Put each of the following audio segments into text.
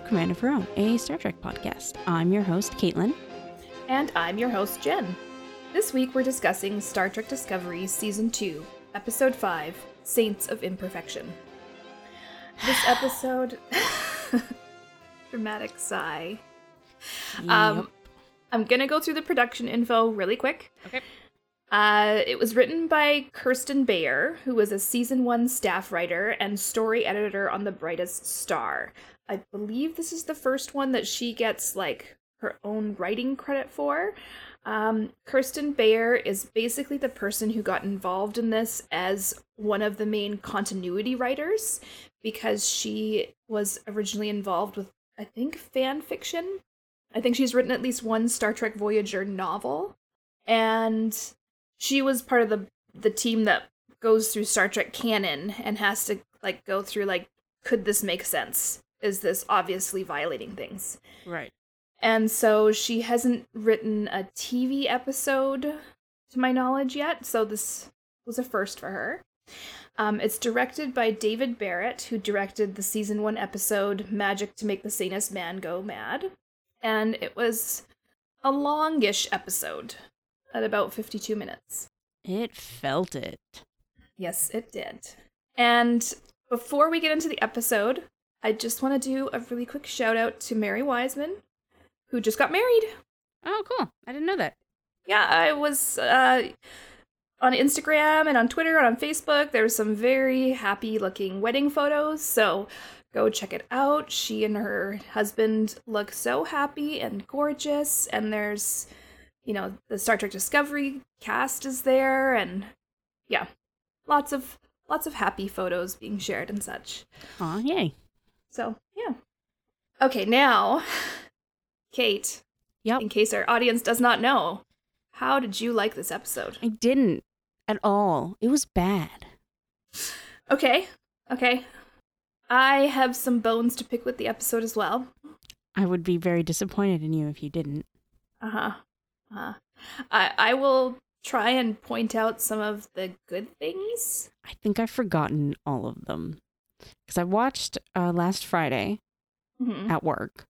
to Command of Her Own, a Star Trek podcast. I'm your host, Caitlin. And I'm your host, Jenn. This week we're discussing Star Trek Discovery Season 2, Episode 5 Saints of Imperfection. This episode. dramatic sigh. Um, I'm gonna go through the production info really quick. Okay. Uh, it was written by Kirsten Beyer, who was a season one staff writer and story editor on The Brightest Star. I believe this is the first one that she gets like her own writing credit for. Um, Kirsten Beyer is basically the person who got involved in this as one of the main continuity writers because she was originally involved with, I think, fan fiction. I think she's written at least one Star Trek Voyager novel. And she was part of the the team that goes through Star Trek canon and has to like go through like could this make sense? Is this obviously violating things? Right. And so she hasn't written a TV episode to my knowledge yet, so this was a first for her. Um, it's directed by David Barrett, who directed the season one episode Magic to Make the Sanest Man Go Mad. And it was a longish episode at about 52 minutes. It felt it. Yes, it did. And before we get into the episode, I just want to do a really quick shout out to Mary Wiseman, who just got married. Oh, cool. I didn't know that. Yeah, I was uh, on Instagram and on Twitter and on Facebook. There's some very happy looking wedding photos, so go check it out. She and her husband look so happy and gorgeous, and there's, you know, the Star Trek Discovery cast is there, and yeah, lots of lots of happy photos being shared and such. Aw, yay. So yeah. Okay, now, Cait. Yep. In case our audience does not know, how did you like this episode? I didn't at all. It was bad. Okay, okay. I have some bones to pick with the episode as well. I would be very disappointed in you if you didn't. Uh huh. Uh huh. I I will try and point out some of the good things. I think I've forgotten all of them. Because I watched uh, last Friday Mhm. at work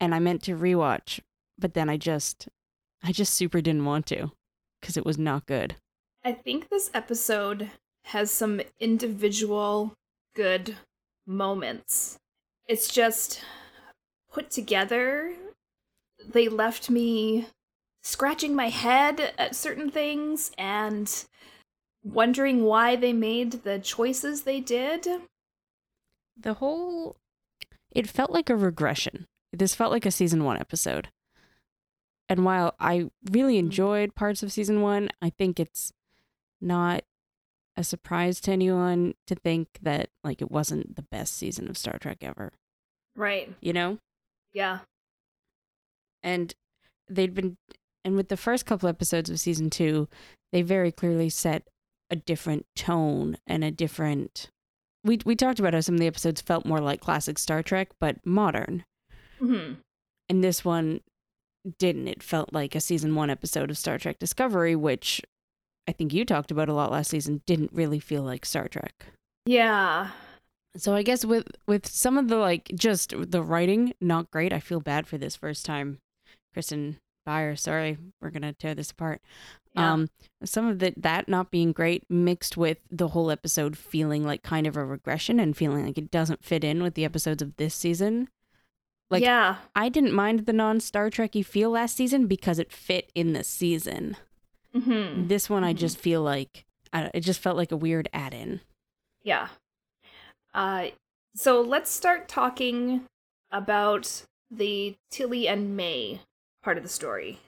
and I meant to rewatch, but then I just, I just super didn't want to because it was not good. I think this episode has some individual good moments. It's just put together. They left me scratching my head at certain things and wondering why they made the choices they did. The whole, it felt like a regression. This felt like a season one episode. And while I really mm-hmm. enjoyed parts of season one, I think it's not a surprise to anyone to think that like it wasn't the best season of Star Trek ever. Right. You know? Yeah. and they'd been and with the first couple episodes of season two they very clearly set a different tone and a different we we talked about how some of the episodes felt more like classic star trek but modern. Hmm and this one didn't. It felt like a season one episode of star trek discovery which i think you talked about a lot last season didn't really feel like star trek. Yeah. so i guess with with some of the like just the writing not great. I feel bad for this first time kristen Sorry we're gonna tear this apart Yeah. um some of the, that not being great mixed with the whole episode feeling like kind of a regression and feeling like it doesn't fit in with the episodes of this season like yeah. i didn't mind the non-star trekky feel last season because it fit in the season hmm this one i Mhm. just feel like I it just felt like a weird add-in Yeah. Uh, so let's start talking about the Tilly and May part of the story.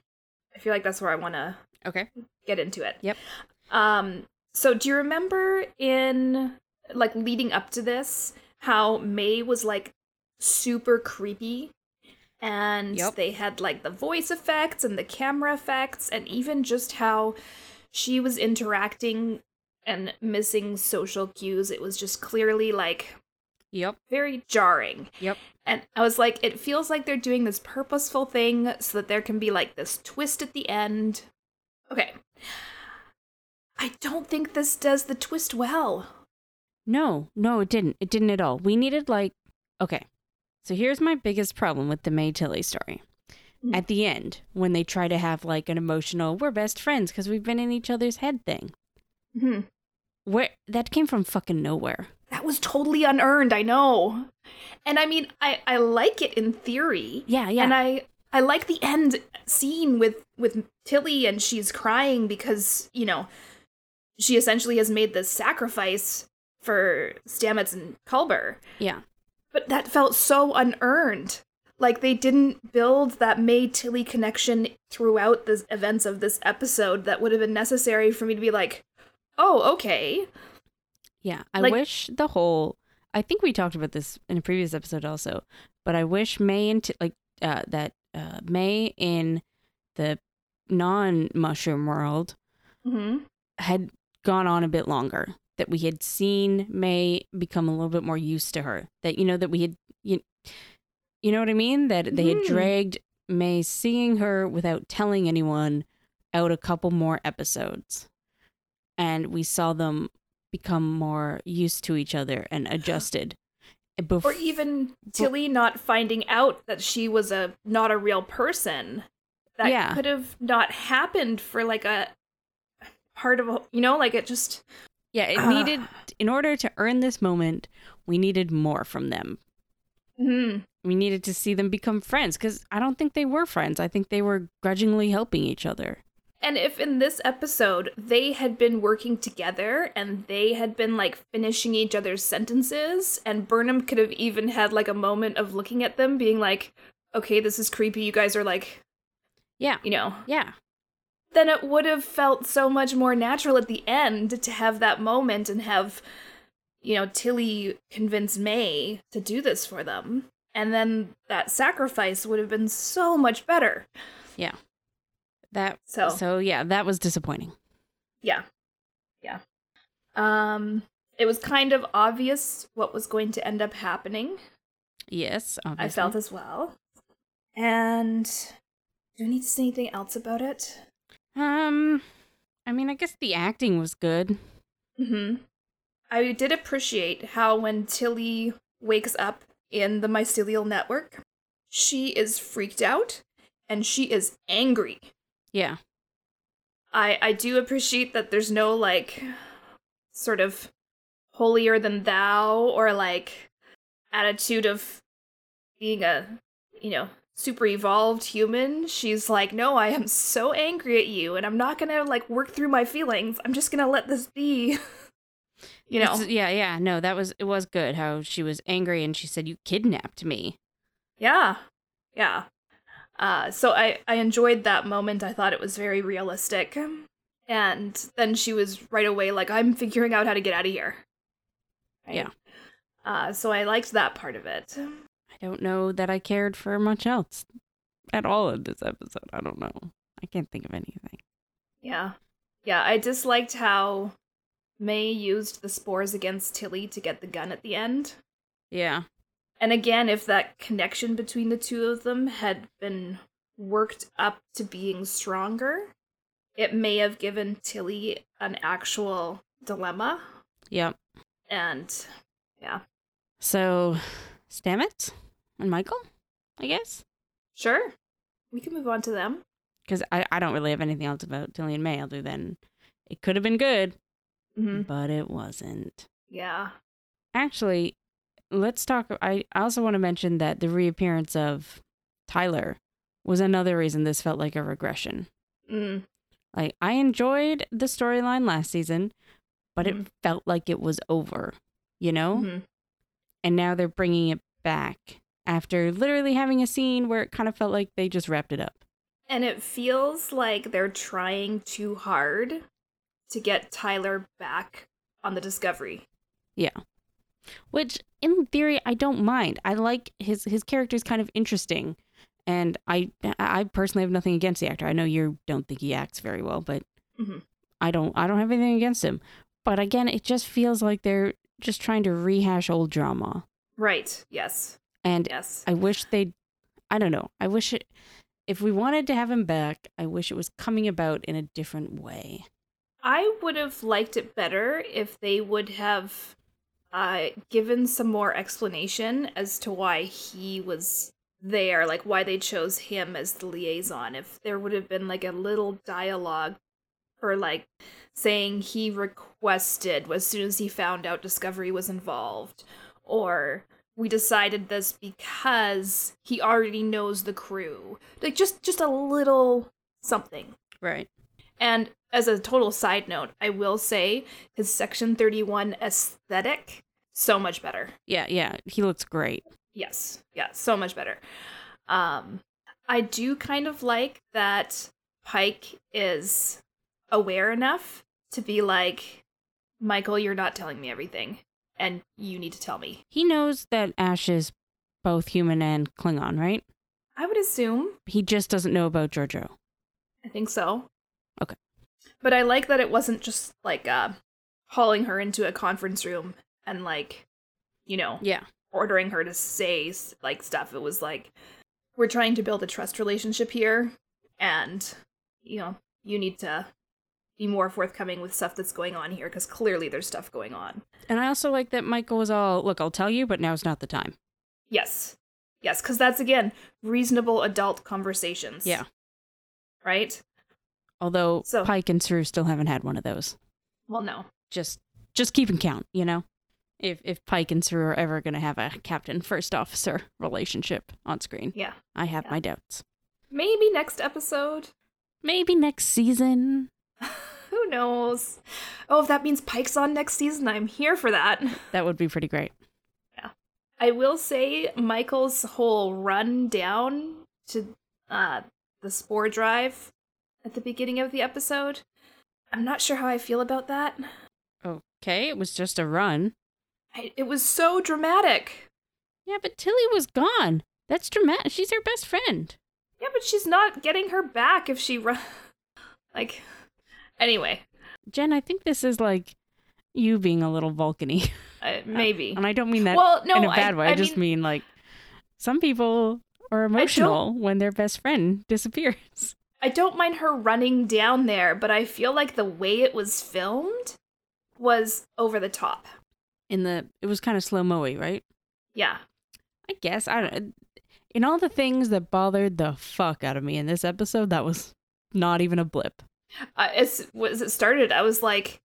I feel like that's where I want to okay get into it. Yep. Um. So do you remember in like leading up to this how May was like super creepy? And Yep. they had like the voice effects and the camera effects, and even just how she was interacting and missing social cues. It was just clearly like yep very jarring. Yep. And I was like, it feels like they're doing this purposeful thing so that there can be like this twist at the end. Okay. I don't think this does the twist well. No, no, it didn't. It didn't at all. We needed like okay. So here's my biggest problem with the May Tilly story. Mhm. At the end, when they try to have like an emotional, we're best friends because we've been in each other's head thing, Mm Mhm. Where that came from fucking nowhere. That was totally unearned, I know. And I mean, I I like it in theory. Yeah, yeah. And I I like the end scene with with Tilly and she's crying because, you know, she essentially has made this sacrifice for Stamets and Culber. yeah. But that felt so unearned. Like they didn't build that May Tilly connection throughout the events of this episode that would have been necessary for me to be like, "Oh, okay." Yeah, I Like- wish the whole. I think we talked about this in a previous episode also, but I wish May and Ti- like uh, that uh, May in the non-mushroom world Mhm. had gone on a bit longer. That we had seen May become a little bit more used to her. That you know that we had you, you know what I mean. That they had Mhm. dragged May seeing her without telling anyone out a couple more episodes, and we saw them become more used to each other and adjusted. Bef- or even Tilly not finding out that she was a not a real person. That Yeah. could have not happened for like a part of a, you know, like it just yeah, it Ah. needed in order to earn this moment. We needed more from them. Mhm. we needed to see them become friends because I don't think they were friends. I think they were grudgingly helping each other. And if in this episode they had been working together and they had been like finishing each other's sentences, and Burnham could have even had like a moment of looking at them being like, okay, this is creepy. You guys are like, Yeah, you know, yeah, then it would have felt so much more natural at the end to have that moment and have, you know, Tilly convince May to do this for them. And then that sacrifice would have been so much better. That. So, So yeah, that was disappointing. yeah. Yeah. Um it was kind of obvious what was going to end up happening. Yes, obviously. I felt as well. And do I need to say anything else about it? Um, I mean, I guess the acting was good. hmm I did appreciate how when Tilly wakes up in the mycelial network, she is freaked out and she is angry. Yeah, I I do appreciate that there's no like sort of holier than thou or like attitude of being a you know super evolved human she's like no i am so angry at you and i'm not gonna like work through my feelings i'm just gonna let this be you know It's- yeah, yeah. No, that was it. Was good how she was angry and she said, "You kidnapped me." Yeah. Yeah. Uh, so I, I enjoyed that moment. I thought it was very realistic. And then she was right away like, I'm figuring out how to get out of here. Right? Yeah. Uh, so I liked that part of it. I don't know that I cared for much else at all in this episode. I don't know. I can't think of anything. Yeah. Yeah, I disliked how May used the spores against Tilly to get the gun at the end. Yeah, And again, if that connection between the two of them had been worked up to being stronger, it may have given Tilly an actual dilemma. yep. And yeah, So, Stamets and Michael, I guess. sure, we can move on to them. because I, I don't really have anything else about Tilly and May other than it could have been good, hmm but it wasn't. Yeah. Actually, let's talk. I, I also want to mention that the reappearance of Tyler was another reason this felt like a regression. Mm. Like, I enjoyed the storyline last season, but it Mhm. felt like it was over, you know? Mhm. And now they're bringing it back after literally having a scene where it kind of felt like they just wrapped it up. And it feels like they're trying too hard to get Tyler back on the Discovery. Which in theory I don't mind. I like his his character is kind of interesting, and I I personally have nothing against the actor. I know you don't think he acts very well, but Mhm. I don't I don't have anything against him. But again, it just feels like they're just trying to rehash old drama, Right. Yes. and Yes. I wish they, I don't know. I wish it. If we wanted to have him back, I wish it was coming about in a different way. I would have liked it better if they would have uh, given some more explanation as to why he was there, like why they chose him as the liaison. If there would have been like a little dialogue or like saying he requested as soon as he found out Discovery was involved, or we decided this because he already knows the crew. Like just just a little something. Right. And as a total side note, I will say his Section 31 aesthetic so much better. Yeah, yeah. He looks great. Yes. Yeah, so much better. Um I do kind of like that Pike is aware enough to be like Michael, you're not telling me everything and you need to tell me. He knows that Ash is both human and Klingon, right? I would assume. He just doesn't know about Georgiou. I think so. But I like that it wasn't just like uh hauling her into a conference room and like you know, Yeah. ordering her to say like stuff. It was like we're trying to build a trust relationship here and you know, you need to be more forthcoming with stuff that's going on here because clearly there's stuff going on. And I also like that Michael was all, look, I'll tell you, but now's not the time. Yes. Yes, because that's again reasonable adult conversations. Yeah. Right? Although So- Pike and Saru still haven't had one of those. Well, no. Just just keeping count, you know? If if Pike and Saru are ever gonna have a captain first officer relationship on screen. Yeah. I have Yeah. my doubts. Maybe next episode. Maybe next season. Who knows? Oh, if that means Pike's on next season, I'm here for that. That would be pretty great. Yeah. I will say Michael's whole run down to uh, the spore drive at the beginning of the episode. I'm not sure how I feel about that. Okay, it was just a run. I, it was so dramatic. Yeah, but Tilly was gone. That's dramatic. She's her best friend. Yeah, but she's not getting her back if she run. Like, anyway, Jenn, I think this is like you being a little Vulcany. uh, maybe. and I don't mean that well, no, in a bad way. I, I, just mean, mean like some people are emotional when their best friend disappears. I don't mind her running down there, but I feel like the way it was filmed was over the top. In the it was kind of slow moey, right? Yeah. I guess I don't. In all the things that bothered the fuck out of me in this episode, that was not even a blip. uh, as as it started, I was like,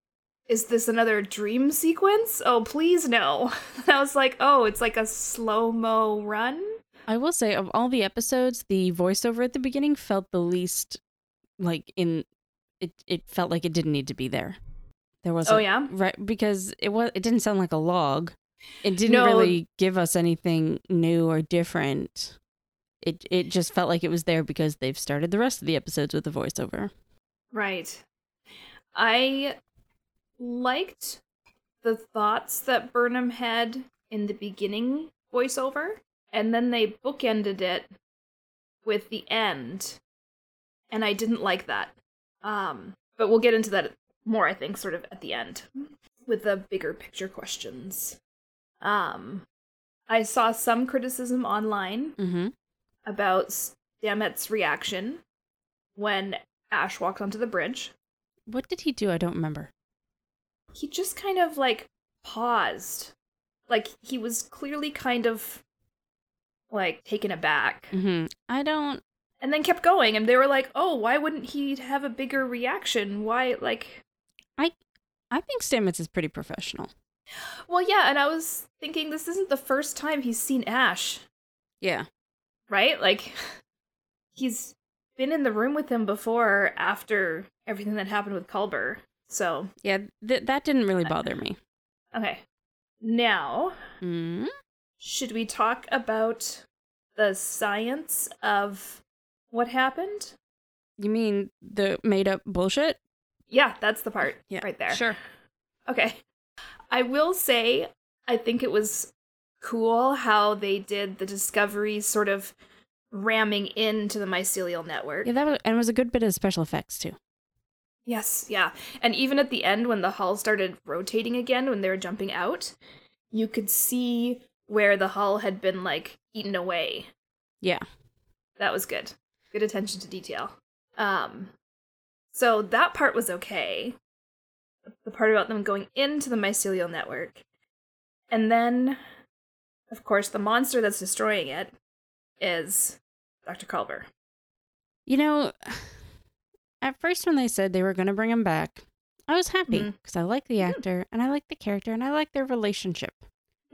"Is this another dream sequence? Oh, please no!" I was like, "Oh, it's like a slow mo run." I will say, of all the episodes, the voiceover at the beginning felt the least like in. It it felt like it didn't need to be there. There was Oh yeah, right because it was it didn't sound like a log. It didn't No. really give us anything new or different. It it just felt like it was there because they've started the rest of the episodes with the voiceover. right. I liked the thoughts that Burnham had in the beginning voiceover, and then they bookended it with the end, and I didn't like that. Um, but we'll get into that more, I think, sort of at the end with the bigger picture questions. Um, I saw some criticism online Mm-hmm. about Stamets' reaction when Ash walked onto the bridge. What did he do? I don't remember. He just kind of like paused. Like he was clearly kind of like taken aback Mm-hmm. I don't. and then kept going and they were like, "Oh, why wouldn't he have a bigger reaction? Why like I I think Stamets is pretty professional. Well, yeah, and I was thinking this isn't the first time he's seen Ash, Yeah. right? Like he's been in the room with him before after everything that happened with Culber. So, Yeah. Th- that didn't really bother me. okay. Now, Mm-hmm. Should we talk about the science of what happened? You mean the made up bullshit? Yeah, that's the part Yeah. right there. Sure. Okay. I will say, I think it was cool how they did the discovery sort of ramming into the mycelial network. Yeah, that was, and it was a good bit of special effects too. Yes, yeah. And even at the end, when the hull started rotating again, when they were jumping out, you could see where the hull had been like eaten away. Yeah. That was good. Good attention to detail. Um, so that part was okay. The part about them going into the mycelial network. And then, of course, the monster that's destroying it is Dr. Culber. You know, at first when they said they were going to bring him back, I was happy mm-hmm. because I like the mm-hmm. actor and I like the character and I like their relationship.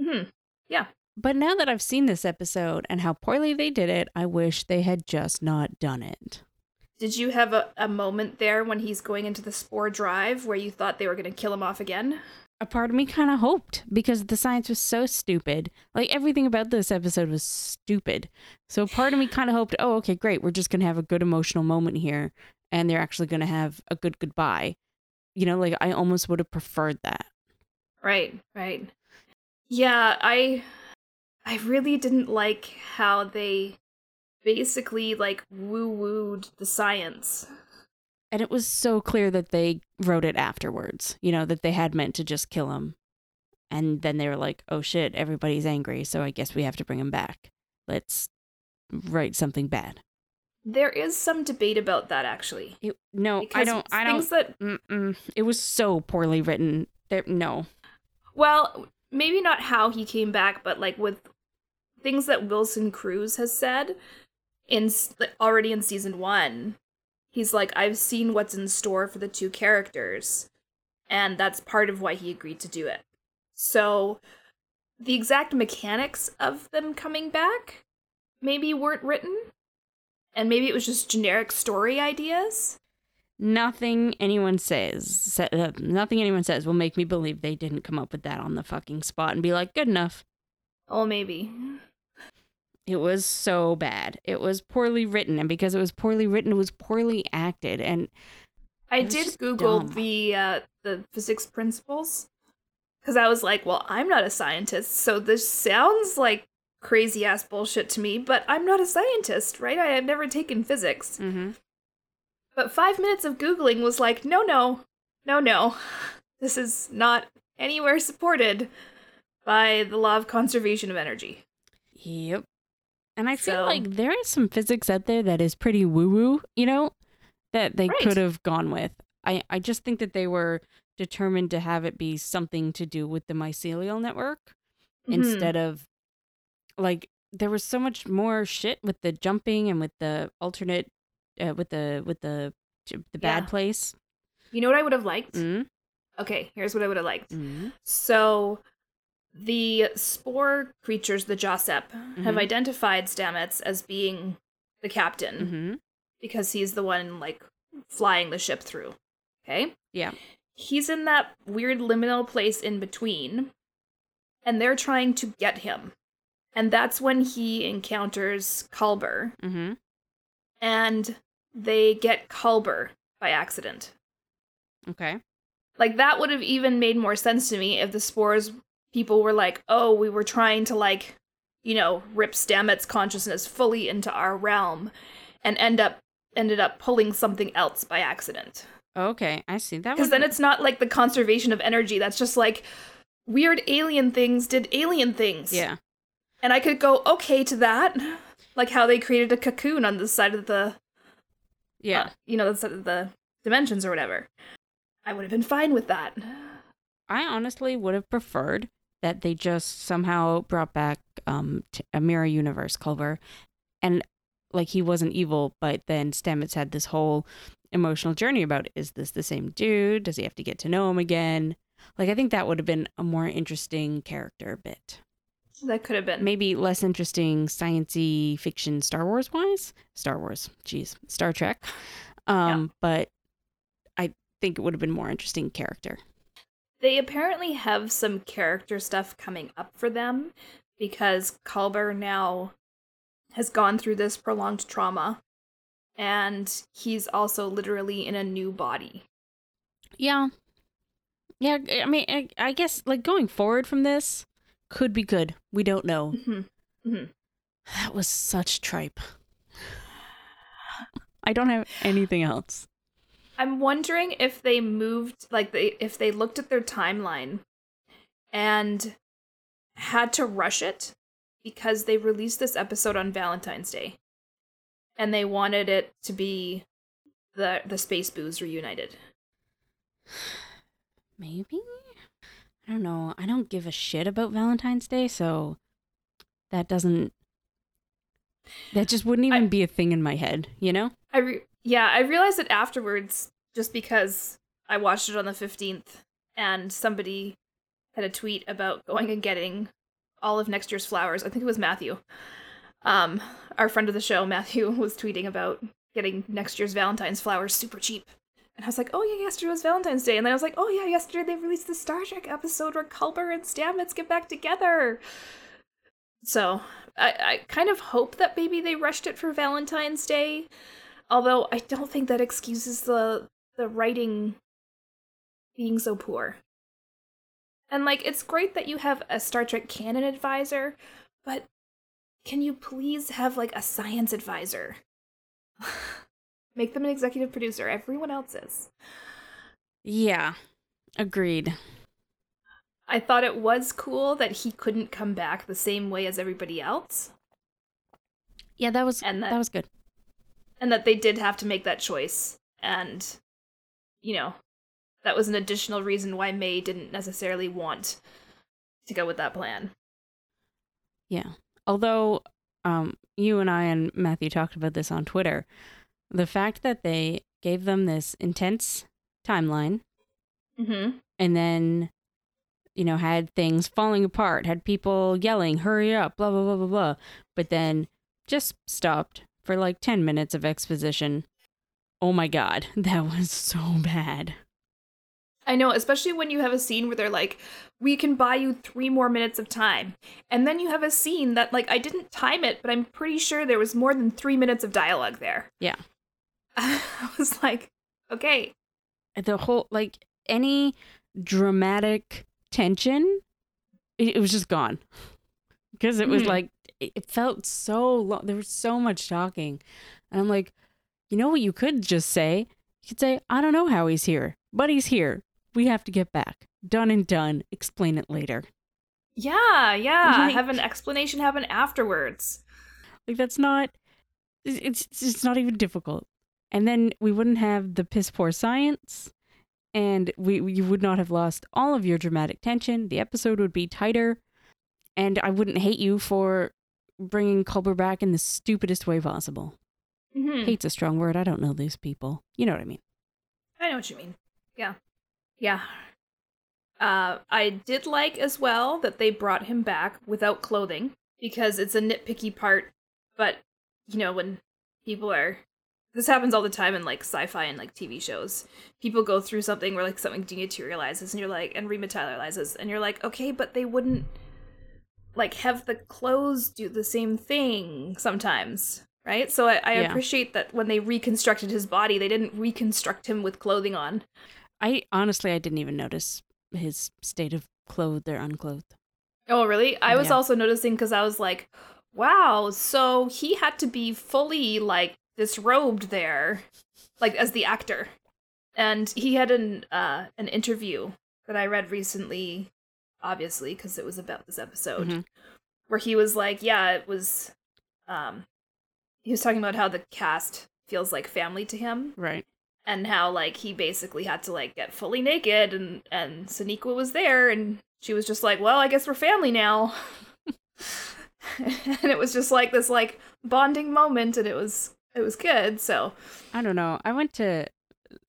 Mm-hmm. Hmm But now that I've seen this episode and how poorly they did it, I wish they had just not done it. Did you have a, a moment there when he's going into the spore drive where you thought they were going to kill him off again? A part of me kind of hoped because the science was so stupid. Like everything about this episode was stupid. So a part of me kind of hoped, oh, okay, great. We're just going to have a good emotional moment here and they're actually going to have a good goodbye. You know, like I almost would have preferred that. Right, right. Yeah, I I really didn't like how they basically like woo-wooed the science. And it was so clear that they wrote it afterwards, you know, that they had meant to just kill him. And then they were like, oh shit, everybody's angry, so I guess we have to bring him back. Let's write something bad. There is some debate about that actually. It, no, I don't, I don't, that it was so poorly written. There, no. well, maybe not how he came back, but like with things that Wilson Cruz has said in already in season 1. He's like I've seen what's in store for the two characters and that's part of why he agreed to do it. So the exact mechanics of them coming back maybe weren't written and maybe it was just generic story ideas. Nothing anyone says, sa- uh, nothing anyone says will make me believe they didn't come up with that on the fucking spot and be like, good enough. Oh, maybe. It was so bad. It was poorly written, and because it was poorly written, it was poorly acted. And I did Google dumb. the uh, the physics principles because I was like, well, I'm not a scientist, so this sounds like crazy ass bullshit to me. But I'm not a scientist, right? I have never taken physics. But five minutes of googling was like, no, no, no, no, this is not anywhere supported by the law of conservation of energy. yep. And I feel So- like there is some physics out there that is pretty woo woo, you know, that they Right. could have gone with. I, I just think that they were determined to have it be something to do with the mycelial network Mhm. instead of like there was so much more shit with the jumping and with the alternate uh, with the with the the bad Yeah. place. you know what I would have liked? Mm, Okay, here's what I would have liked. mm, So, the spore creatures, the JahSepp, have Mhm. identified Stamets as being the captain mm-hmm. because he's the one like flying the ship through. Okay? Yeah. He's in that weird liminal place in between, and they're trying to get him. And that's when he encounters Culber, Mm-hmm. And they get Culber by accident. Okay. Like that would have even made more sense to me if the spores people were like, "Oh, we were trying to like, you know, rip Stamets' consciousness fully into our realm," and end up ended up pulling something else by accident. Okay, I see that. Because then it's not like the conservation of energy. That's just like weird alien things did alien things. yeah, and I could go okay to that, like how they created a cocoon on the side of the yeah. uh, you know, the side of the dimensions or whatever. I would have been fine with that. I honestly would have preferred that they just somehow brought back um t- a mirror universe Culber, and like he wasn't evil, but then Stamets had this whole emotional journey about is this the same dude? Does he have to get to know him again? Like I think that would have been a more interesting character bit. That could have been. Maybe less interesting sciency fiction Star Wars wise. Star Wars, jeez, Star Trek. Um, but I think it would have been more interesting character. They apparently have some character stuff coming up for them because Culber now has gone through this prolonged trauma and he's also literally in a new body. Yeah. Yeah, I mean, I, I guess like going forward from this could be good. We don't know. Mhm. That was such tripe. I don't have anything else. I'm wondering if they moved like they if they looked at their timeline and had to rush it because they released this episode on Valentine's Day. And they wanted it to be the the space boos reunited. Maybe? I don't know. I don't give a shit about Valentine's Day, so that doesn't. That just wouldn't even I- be a thing in my head, you know? I re- yeah, I realized it afterwards just because I watched it on the 15th and somebody had a tweet about going and getting all of next year's flowers. I think it was Matthew. Um, our friend of the show, Matthew, was tweeting about getting next year's Valentine's flowers super cheap. And I was like, oh yeah, yesterday was Valentine's Day. And then I was like, oh yeah, yesterday they released the Star Trek episode where Culber and Stamets get back together. So I, I kind of hope that maybe they rushed it for Valentine's Day. Although I don't think that excuses the the writing being so poor. And like it's great that you have a Star Trek canon advisor, but can you please have like a science advisor? Make them an executive producer. Everyone else is. Yeah. Agreed. I thought it was cool that he couldn't come back the same way as everybody else, Yeah, that was And that- that was good. and that they did have to make that choice. And, you know, that was an additional reason why May didn't necessarily want to go with that plan. Yeah. Although um you and I and Matthew talked about this on Twitter, the fact that they gave them this intense timeline Mm-hmm. and then you know had things falling apart, had people yelling, "Hurry up!" blah blah blah blah blah, but then just stopped for like 10 minutes of exposition. Oh my god, that was so bad. I know, especially when you have a scene where they're like, we can buy you three more minutes of time. And then you have a scene that, like, I didn't time it, but I'm pretty sure there was more than three minutes of dialogue there. Yeah. I was like, okay. the whole like any dramatic tension it, it was just gone because it was Mhm. like it, it felt so long there was so much talking and i'm like you know what you could just say you could say i don't know how he's here but he's here we have to get back done and done explain it later Yeah, yeah. Like- have an explanation happen afterwards. like that's not it's it's not even difficult and then we wouldn't have the piss poor science and we you would not have lost all of your dramatic tension the episode would be tighter and i wouldn't hate you for bringing culber back in the stupidest way possible Mm-hmm. hate's a strong word i don't know these people you know what i mean I know what you mean. Yeah. Yeah. Uh, I did like as well that they brought him back without clothing because it's a nitpicky part. But, you know, when people are. This happens all the time in like sci fi and like TV shows. People go through something where like something dematerializes and you're like, and rematerializes, and you're like, okay, but they wouldn't like have the clothes do the same thing sometimes. Right? So I, I Yeah. appreciate that when they reconstructed his body, they didn't reconstruct him with clothing on. i honestly i didn't even notice his state of clothed or unclothed Oh, really? I was Yeah. also noticing because I was like, wow, so he had to be fully like disrobed there, like as the actor. And he had an uh an interview that I read recently, obviously, because it was about this episode, Mhm. where he was like, yeah, it was um he was talking about how the cast feels like family to him right and how like he basically had to like get fully naked and and Sonequa was there and she was just like, "Well, I guess we're family now." and it was just like this like bonding moment and it was it was good. So, I don't know. I went to,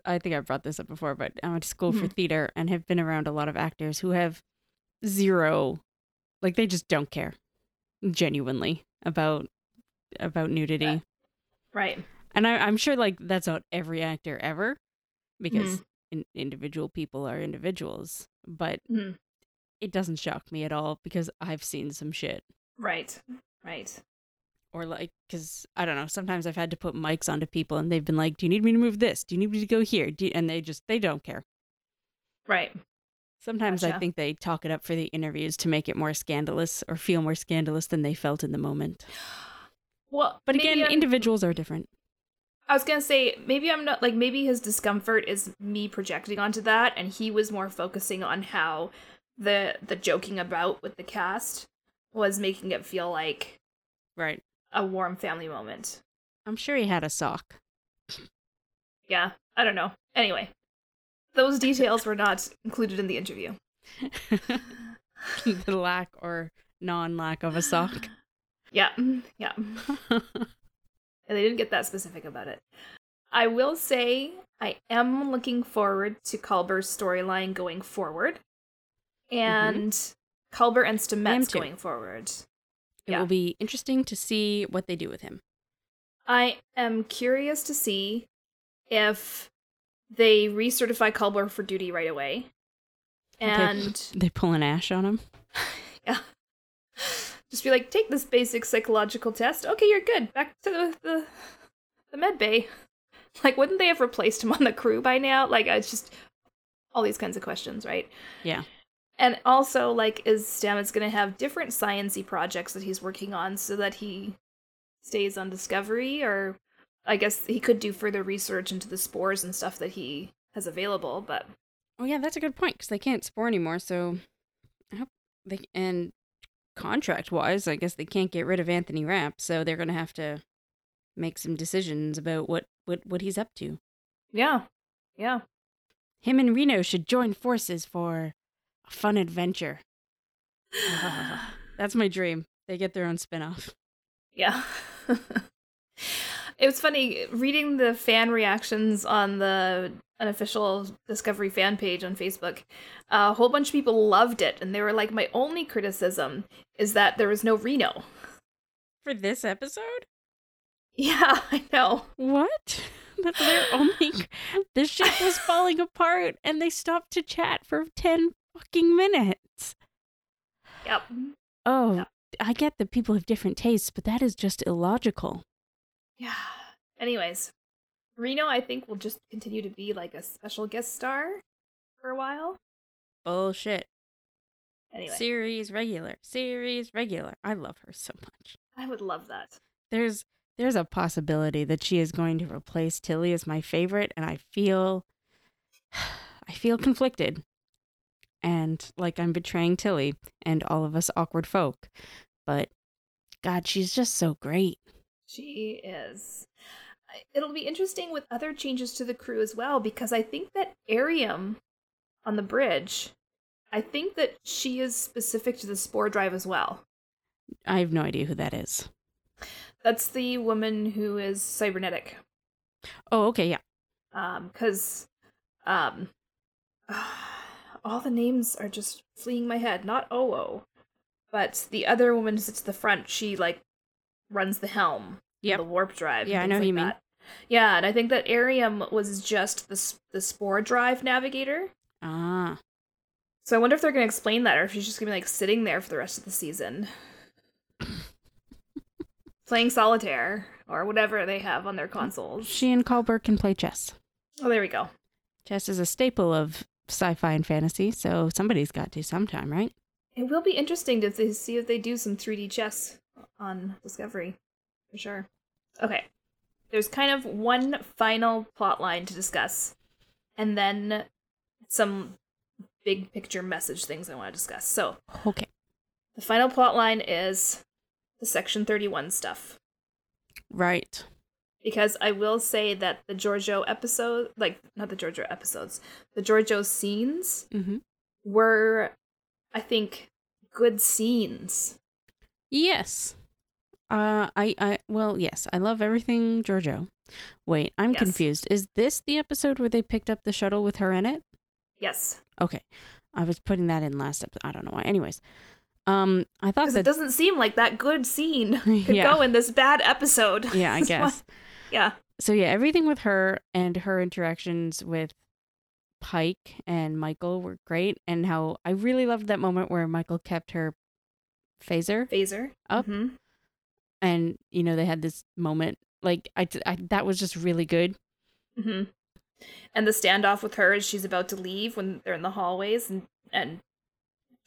I think I brought this up before, but I went to school for Mhm. theater and have been around a lot of actors who have zero, like they just don't care, genuinely about about nudity. right. And I, I'm sure like that's not every actor ever, because in, individual people are individuals. But Mhm. it doesn't shock me at all because I've seen some shit. Right. Right. Or like, because I don't know. Sometimes I've had to put mics onto people, and they've been like, "Do you need me to move this? Do you need me to go here?" And they just they don't care. Right. Sometimes I think they talk it up for the interviews to make it more scandalous or feel more scandalous than they felt in the moment. Well, But again, I'm- individuals are different. I was gonna say maybe I'm not like maybe his discomfort is me projecting onto that, and he was more focusing on how the the joking about with the cast was making it feel like Right. A warm family moment. I'm sure he had a sock. Yeah, I don't know. Anyway, those details were not included in the interview. the lack or non-lack of a sock. Yeah, yeah. And they didn't get that specific about it. I will say I am looking forward to Culber's storyline going forward, and mm-hmm. Culber and Stamets going forward. It yeah. will be interesting to see what they do with him. I am curious to see if they recertify Culber for duty right away, and they, they pull an ash on him. yeah, just be like, take this basic psychological test. Okay, you're good. Back to the the, the med bay. Like, wouldn't they have replaced him on the crew by now? Like, it's just all these kinds of questions, right? Yeah. And also, like, is Stamets going to have different sciency projects that he's working on so that he stays on Discovery? Or I guess he could do further research into the spores and stuff that he has available, but. Oh, yeah, that's a good point because they can't spore anymore. So I hope they. And contract wise, I guess they can't get rid of Anthony Rapp, so they're going to have to make some decisions about what what what he's up to. Yeah. Yeah. Him and Reno should join forces for a fun adventure. that's my dream. They get their own spin-off. Yeah. it was funny reading the fan reactions on the unofficial Discovery fan page on Facebook. Uh, a whole bunch of people loved it, and they were like, "My only criticism is that there was no Reno for this episode." Yeah, I know. What? That's their only. the ship was falling apart, and they stopped to chat for ten fucking minutes. Yep. Oh, yep. I get that people have different tastes, but that is just illogical. Yeah. Anyways, Reno, I think, will just continue to be like a special guest star for a while. Bullshit. Anyway. Series regular. Series regular. I love her so much. I would love that. There's there's a possibility that she is going to replace Tilly as my favorite, and I feel I feel conflicted. And like I'm betraying Tilly and all of us awkward folk. But God, she's just so great. She is. It'll be interesting with other changes to the crew as well, because I think that Airiam on the bridge, I think that she is specific to the spore drive as well. I have no idea who that is. That's the woman who is cybernetic. Oh, okay, yeah. Um, because, um, all the names are just fleeing my head. Not Owo, but the other woman who sits at the front. She like runs the helm, yeah, the warp drive. Yeah, I know like you mean. Yeah, and I think that Airiam was just the the spore drive navigator. Ah. So I wonder if they're going to explain that, or if she's just going to be like sitting there for the rest of the season playing solitaire or whatever they have on their consoles. She and Culber can play chess. Oh, there we go. Chess is a staple of sci-fi and fantasy, so somebody's got to sometime, right? It will be interesting to see if they do some 3D chess on Discovery, for sure. Okay, there's kind of one final plot line to discuss, and then some big picture message things I want to discuss. So, okay, the final plot line is the Section 31 stuff. Right. Because I will say that the Georgiou episode, like, not the Georgiou episodes, the Georgiou scenes mm-hmm. were, I think, good scenes. Yes. Uh, I, I, well, yes, I love everything Georgiou. Wait, I'm yes. confused. Is this the episode where they picked up the shuttle with her in it? Yes. Okay. I was putting that in last episode. I don't know why. Anyways, um, I thought that it doesn't seem like that good scene could yeah. go in this bad episode. Yeah, I guess. Yeah. So yeah, everything with her and her interactions with Pike and Michael were great, and how I really loved that moment where Michael kept her phaser phaser up, mm-hmm. and you know they had this moment like I, I that was just really good. Mm-hmm. And the standoff with her as she's about to leave when they're in the hallways and and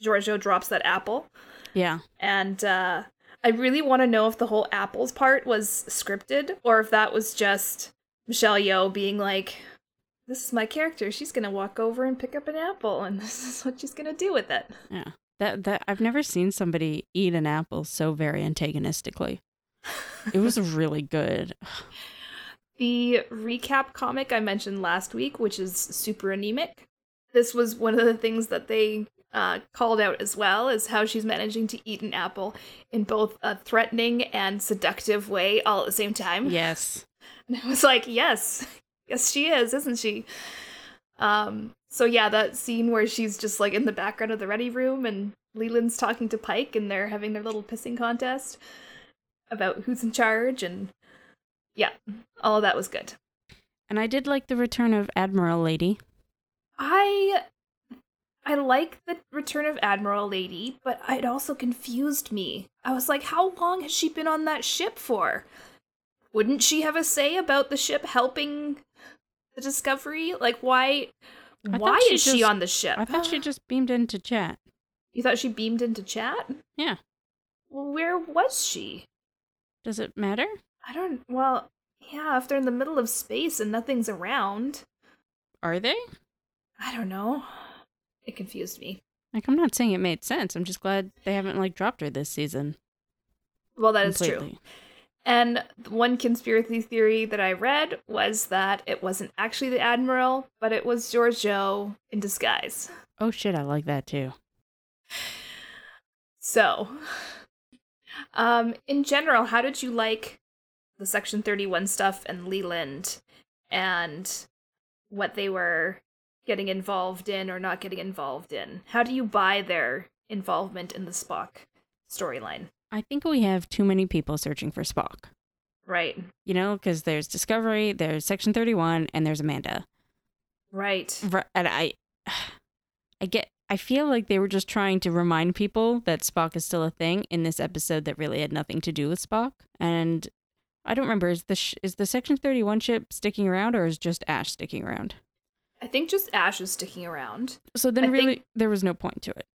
Georgiou drops that apple. Yeah. And uh, I really want to know if the whole apples part was scripted or if that was just Michelle Yeoh being like, this is my character. She's gonna walk over and pick up an apple, and this is what she's gonna do with it. Yeah, that that I've never seen somebody eat an apple so very antagonistically. it was really good. the recap comic I mentioned last week, which is super anemic. This was one of the things that they uh, called out as well is how she's managing to eat an apple in both a threatening and seductive way all at the same time. Yes. And I was like, yes, yes, she is, isn't she? Um, so yeah, that scene where she's just like in the background of the ready room and Leland's talking to Pike and they're having their little pissing contest about who's in charge and yeah, all of that was good. And I did like the return of Admiral Lady. I I like the return of Admiral Lady, but it also confused me. I was like, how long has she been on that ship for? Wouldn't she have a say about the ship helping the Discovery? Like, why? I Why she is she on the ship? I thought she just beamed in to chat. You thought she beamed into chat? Yeah. Well, where was she? Does it matter? I don't. Well, yeah. If they're in the middle of space and nothing's around, Are they? I don't know. It confused me. Like, I'm not saying it made sense. I'm just glad they haven't like dropped her this season. Well, that is true. And one conspiracy theory that I read was that it wasn't actually the Admiral, but it was Georgiou in disguise. Oh shit, I like that too. So, um, in general, how did you like the Section 31 stuff and Leland and what they were getting involved in or not getting involved in? How do you buy their involvement in the Spock storyline? I think we have too many people searching for Spock. Right. You know, because there's Discovery, there's Section 31, and there's Amanda. Right. Ri- And I, I get. I feel like they were just trying to remind people that Spock is still a thing in this episode that really had nothing to do with Spock. And I don't remember is the sh- is the Section 31 ship sticking around or is just Ash sticking around? I think just Ash is sticking around. So then I really think- there was no point to it.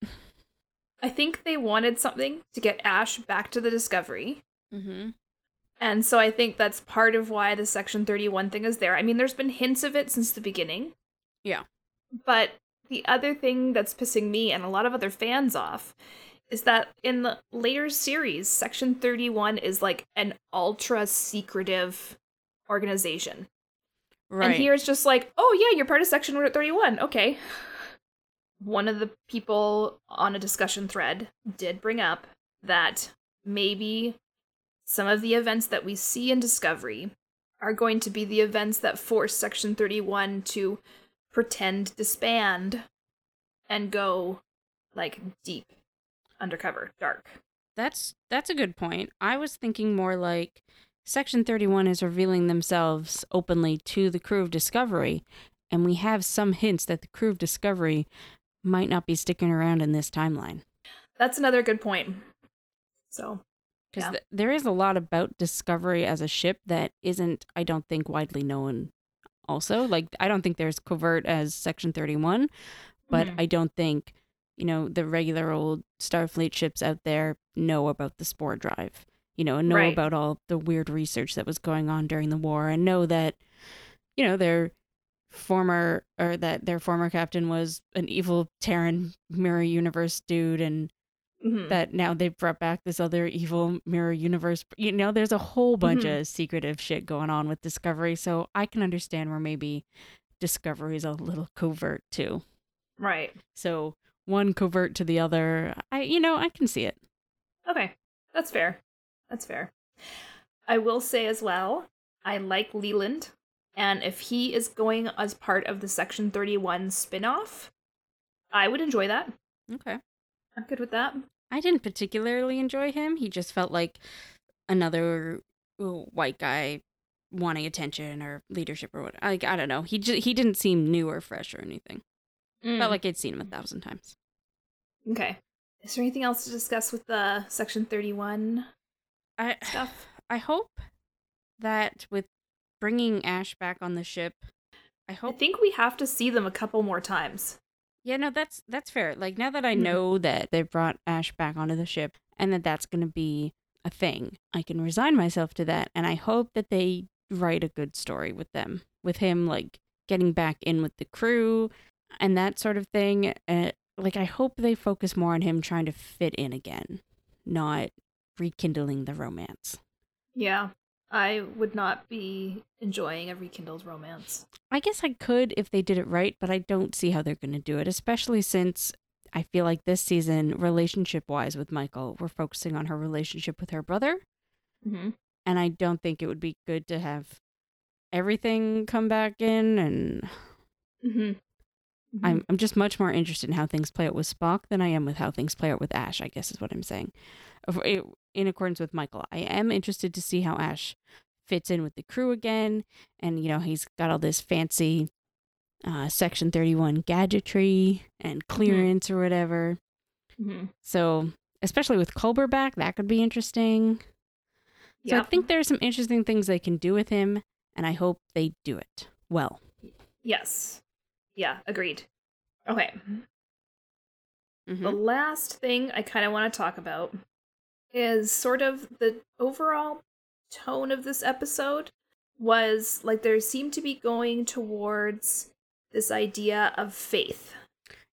I think they wanted something to get Ash back to the Discovery. Mm-hmm. And so I think that's part of why the Section 31 thing is there. I mean, there's been hints of it since the beginning. Yeah. But the other thing that's pissing me and a lot of other fans off is that in the later series, Section 31 is like an ultra secretive organization. Right. And here it's just like, oh yeah, you're part of Section 31. Okay. One of the people on a discussion thread did bring up that maybe some of the events that we see in Discovery are going to be the events that force Section 31 to pretend disband and go like deep undercover, dark. That's that's a good point. I was thinking more like Section 31 is revealing themselves openly to the crew of Discovery, and we have some hints that the crew of Discovery might not be sticking around in this timeline. That's another good point. So, Because Yeah. th- there is a lot about Discovery as a ship that isn't, I don't think, widely known. Also, like I don't think there's covert as Section 31, but Mhm. I don't think, you know, the regular old Starfleet ships out there know about the spore drive, you know, and know Right. about all the weird research that was going on during the war and know that, you know, their former or that their former captain was an evil Terran mirror universe dude and mhm. that now they've brought back this other evil mirror universe. You know, there's a whole bunch Mhm. of secretive shit going on with Discovery, so I can understand where maybe Discovery is a little covert too. right. So one covert to the other, I you know I can see it. Okay, that's fair. That's fair. I will say as well, I like Leland, and if he is going as part of the Section 31 spin-off, I would enjoy that. Okay. I'm good with that. I didn't particularly enjoy him. He just felt like another white guy wanting attention or leadership or what. Like I don't know. He just, he didn't seem new or fresh or anything. Mm. Felt like I'd seen him a thousand times. Okay. Is there anything else to discuss with the Section 31 I stuff? I hope that with bringing Ash back on the ship, I hope. I think we have to see them a couple more times. yeah, no, that's that's fair. Like now that I Mhm. know that they brought Ash back onto the ship and that that's going to be a thing, I can resign myself to that, and I hope that they write a good story with them, with him like getting back in with the crew and that sort of thing. Uh, like I hope they focus more on him trying to fit in again, not rekindling the romance. Yeah. I would not be enjoying a rekindled romance. I guess I could if they did it right, but I don't see how they're going to do it, especially since I feel like this season, relationship wise with Michael, we're focusing on her relationship with her brother. Mm-hmm. And I don't think it would be good to have everything come back in. And Mm-hmm. I'm, I'm just much more interested in how things play out with Spock than I am with how things play out with Ash, I guess is what I'm saying. It- In accordance with Michael, I am interested to see how Ash fits in with the crew again. And, you know, he's got all this fancy uh, Section 31 gadgetry and clearance or whatever. Mm-hmm. So, especially with Culber back, that could be interesting. So, I think there are some interesting things they can do with him, and I hope they do it well. Yes. Yeah, agreed. Okay. The Mhm. last thing I kind of want to talk about is sort of the overall tone of this episode was like there seemed to be going towards this idea of faith.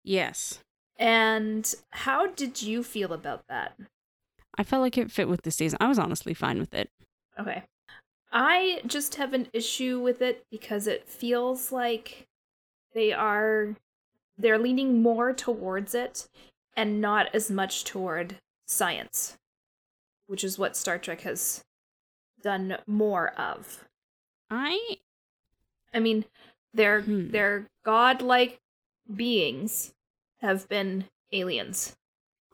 Yes. And how did you feel about that? I felt like it fit with the season. I was honestly fine with it. Okay. I just have an issue with it because it feels like they are they're leaning more towards it and not as much toward science, which is what Star Trek has done more of. I I mean, their Hmm. their godlike beings have been aliens,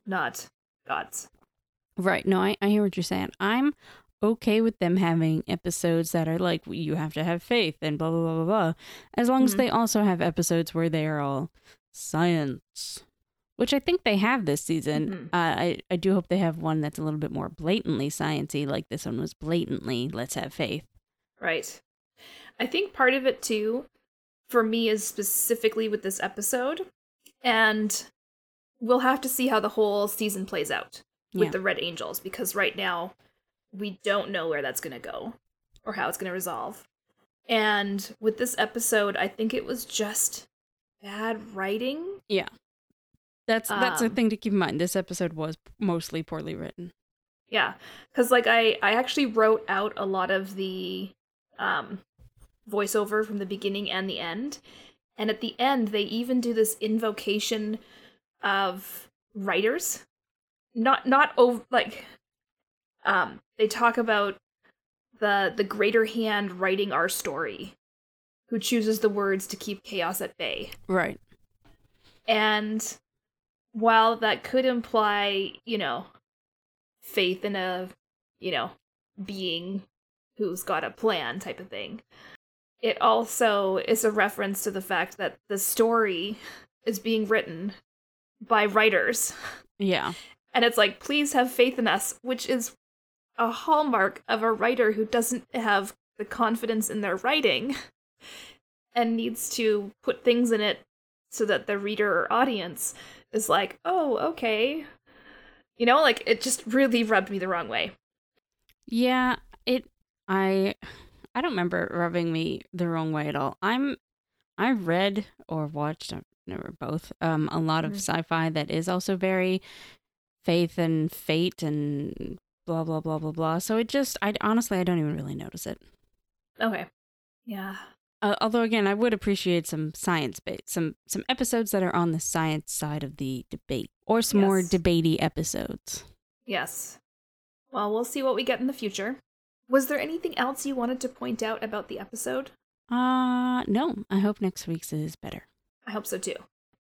not gods. right. No, I, I hear what you're saying. I'm okay with them having episodes that are like you have to have faith and blah blah blah blah blah. As long as Mhm. they also have episodes where they are all science. Which I think they have this season. Mhm. Uh, I I do hope they have one that's a little bit more blatantly sciency, like this one was blatantly let's have faith. Right. I think part of it too, for me, is specifically with this episode, and we'll have to see how the whole season plays out with Yeah. the Red Angels because right now we don't know where that's going to go or how it's going to resolve. And with this episode, I think it was just bad writing. That's that's a Um, thing to keep in mind. This episode was mostly poorly written. Yeah, because like I I actually wrote out a lot of the um voiceover from the beginning and the end, and at the end they even do this invocation of writers, not not over like um they talk about the the greater hand writing our story, who chooses the words to keep chaos at bay. Right. And while that could imply, you know, faith in a, you know, being who's got a plan type of thing, it also is a reference to the fact that the story is being written by writers. Yeah. And it's like, please have faith in us, which is a hallmark of a writer who doesn't have the confidence in their writing and needs to put things in it so that the reader or audience is like, oh, okay. You know, like it just really rubbed me the wrong way. Yeah, it I I don't remember it rubbing me the wrong way at all. I'm I read or watched I've never both um a lot of Mhm. sci-fi that is also very faith and fate and blah blah blah blah blah. So it just I honestly I don't even really notice it. Okay. Yeah. Uh, although again, I would appreciate some science bait, some some episodes that are on the science side of the debate, or some more Yes. debatey episodes. Yes. Well, we'll see what we get in the future. Was there anything else you wanted to point out about the episode? Uh no, I hope next week's is better. I hope so too.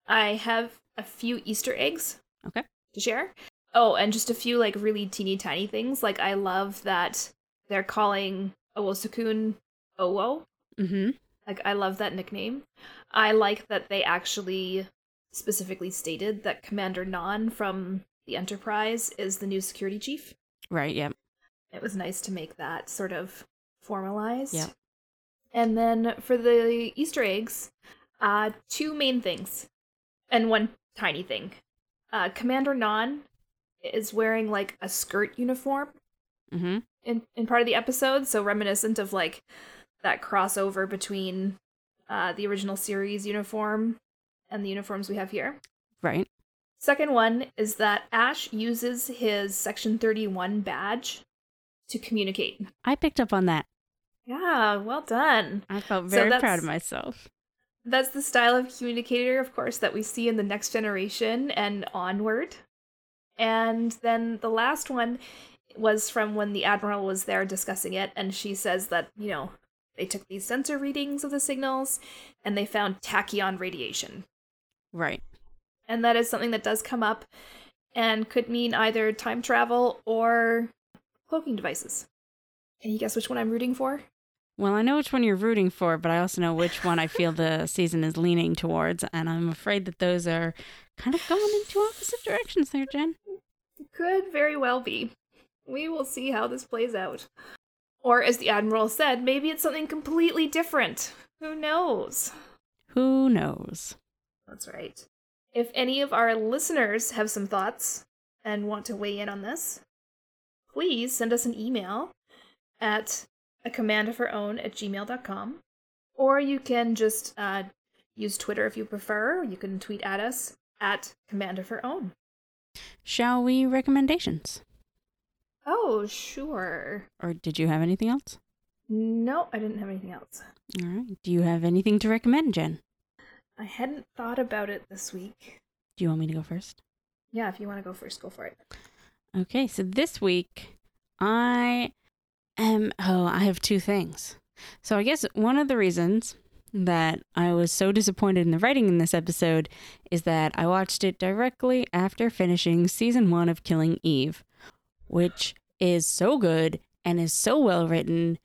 I have a few Easter eggs. Okay. To share. Oh, and just a few like really teeny tiny things. Like I love that they're calling Owosekun Owo. Mm-hmm. Like I love that nickname. I like that they actually specifically stated that Commander Nhan from the Enterprise is the new security chief. Right. Yeah. It was nice to make that sort of formalized. Yep. And then for the Easter eggs, uh, two main things and one tiny thing. Uh, Commander Nhan is wearing like a skirt uniform Mm-hmm. in, in part of the episode, so reminiscent of like that crossover between uh, the original series uniform and the uniforms we have here. Right. Second one is that Ash uses his Section 31 badge to communicate. I picked up on that. Yeah, well done. I felt So very proud of myself. that's the style of communicator, of course, that we see in the next generation and onward. And then the last one was from when the Admiral was there discussing it, and she says that, you know, they took these sensor readings of the signals and they found tachyon radiation. Right. And that is something that does come up and could mean either time travel or cloaking devices. Can you guess which one I'm rooting for? Well, I know which one you're rooting for, but I also know which one I feel the season is leaning towards, and I'm afraid that those are kind of going into opposite directions there, Jenn. Could very well be. We will see how this plays out. Or, as the Admiral said, maybe it's something completely different. Who knows? Who knows? That's right. If any of our listeners have some thoughts and want to weigh in on this, please send us an email at a command of her own at gmail.com. Or you can just uh, use Twitter if you prefer. You can tweet at us at command of her own. Shall we recommendations? Oh, sure. Or did you have anything else? No, I didn't have anything else. All right. Do you have anything to recommend, Jenn? I hadn't thought about it this week. Do you want me to go first? Yeah, if you want to go first, go for it. Okay, so this week I am oh, I have two things. So I guess one of the reasons that I was so disappointed in the writing in this episode is that I watched it directly after finishing season 1 of Killing Eve, which is so good and is so well written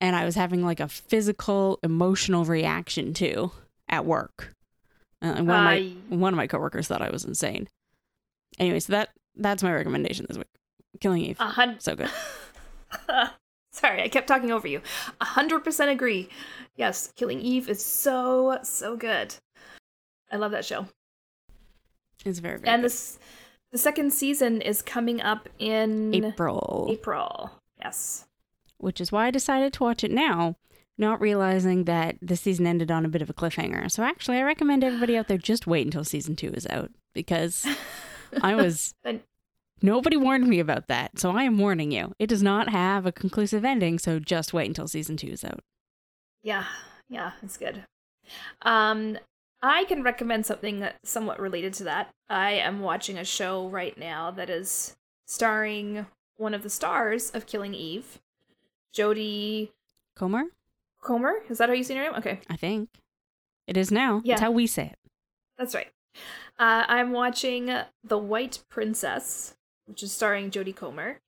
and I was having like a physical emotional reaction to at work. Uh, and one of my one of my coworkers thought I was insane. Anyway, so that that's my recommendation this week. Killing Eve. Hundred. So good. Sorry, I kept talking over you. A hundred percent agree. Yes, Killing Eve is so so good. I love that show. It's very very and good. this the second season is coming up in April, April. Yes. which is why I decided to watch it now, not realizing that the season ended on a bit of a cliffhanger. So actually, I recommend everybody out there just wait until season two is out because I was nobody warned me about that. So I am warning you. It does not have a conclusive ending, so just wait until season two is out. Yeah, yeah, it's good. Um, I can recommend something somewhat related to that. I am watching a show right now that is starring one of the stars of Killing Eve, Jodie Comer, Comer. Is that how you say her name? Okay, I think it is now. Yeah. That's how we say it. that's right. Uh, I'm watching The White Princess, which is starring Jodie Comer,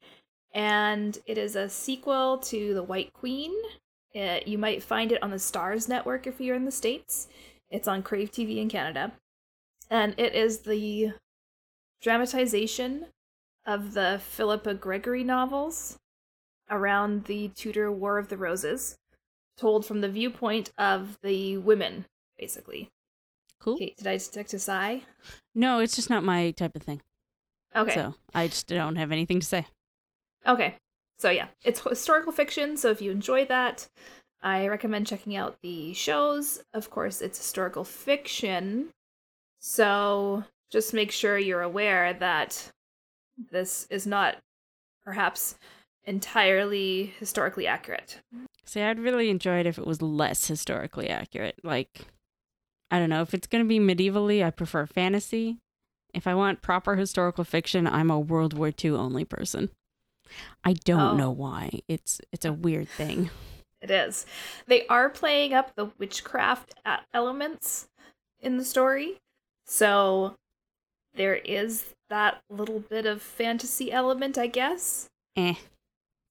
and it is a sequel to The White Queen. Uh, you might find it on the Starz Network if you're in the States. It's on Crave TV in Canada. And it is the dramatization of the Philippa Gregory novels around the Tudor War of the Roses, told from the viewpoint of the women, basically. Cool. Okay, did I detect a sigh? No, it's just not my type of thing. Okay. So I just don't have anything to say. Okay. So yeah, it's historical fiction, so if you enjoy that, I recommend checking out the shows. Of course, it's historical fiction. So just make sure you're aware that this is not perhaps entirely historically accurate. See, I'd really enjoy it if it was less historically accurate. Like, I don't know, if it's going to be medievally, I prefer fantasy. If I want proper historical fiction, I'm a World War II only person. I don't Oh. know why. It's it's a weird thing. It is. They are playing up the witchcraft elements in the story. So there is that little bit of fantasy element, I guess. Eh.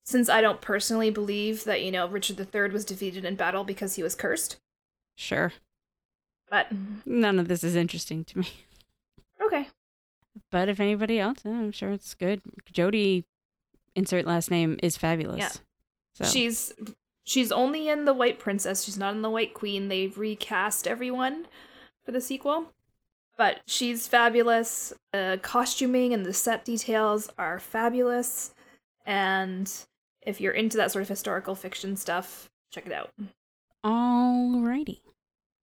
Since I don't personally believe that, you know, Richard III was defeated in battle because he was cursed. Sure. But None of this is interesting to me. okay. But if anybody else, eh, I'm sure it's good. Jodie, insert last name, is fabulous. Yeah. So She's she's only in the White Princess. She's not in the White Queen. They've recast everyone for the sequel. But she's fabulous. The costuming and the set details are fabulous. And if you're into that sort of historical fiction stuff, check it out. alrighty.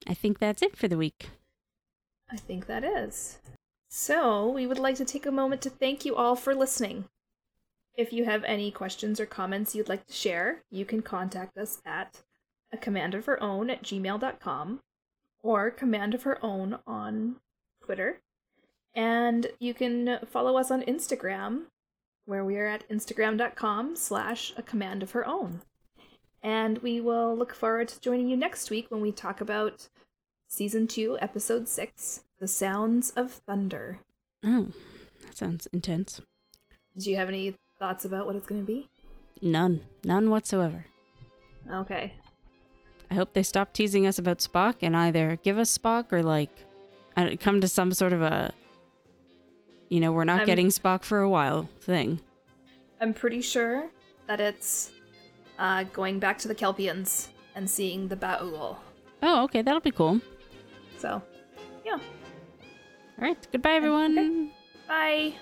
I think that's it for the week. I think that is. So, we would like to take a moment to thank you all for listening. If you have any questions or comments you'd like to share, you can contact us at a command of her own at gmail.com or Command of Her Own on Twitter. And you can follow us on Instagram, where we are at instagram.com slash a command of her own. And we will look forward to joining you next week when we talk about season two, episode six, The Sounds of Thunder. Oh, that sounds intense. Do you have any thoughts about what it's going to be? None. None whatsoever. Okay. I hope they stop teasing us about Spock and either give us Spock or like come to some sort of a you know, we're not I'm- getting Spock for a while thing. I'm pretty sure that it's uh, going back to the Kelpiens and seeing the Ba'ul. Oh, okay, that'll be cool. So, yeah. All right, goodbye everyone. Bye.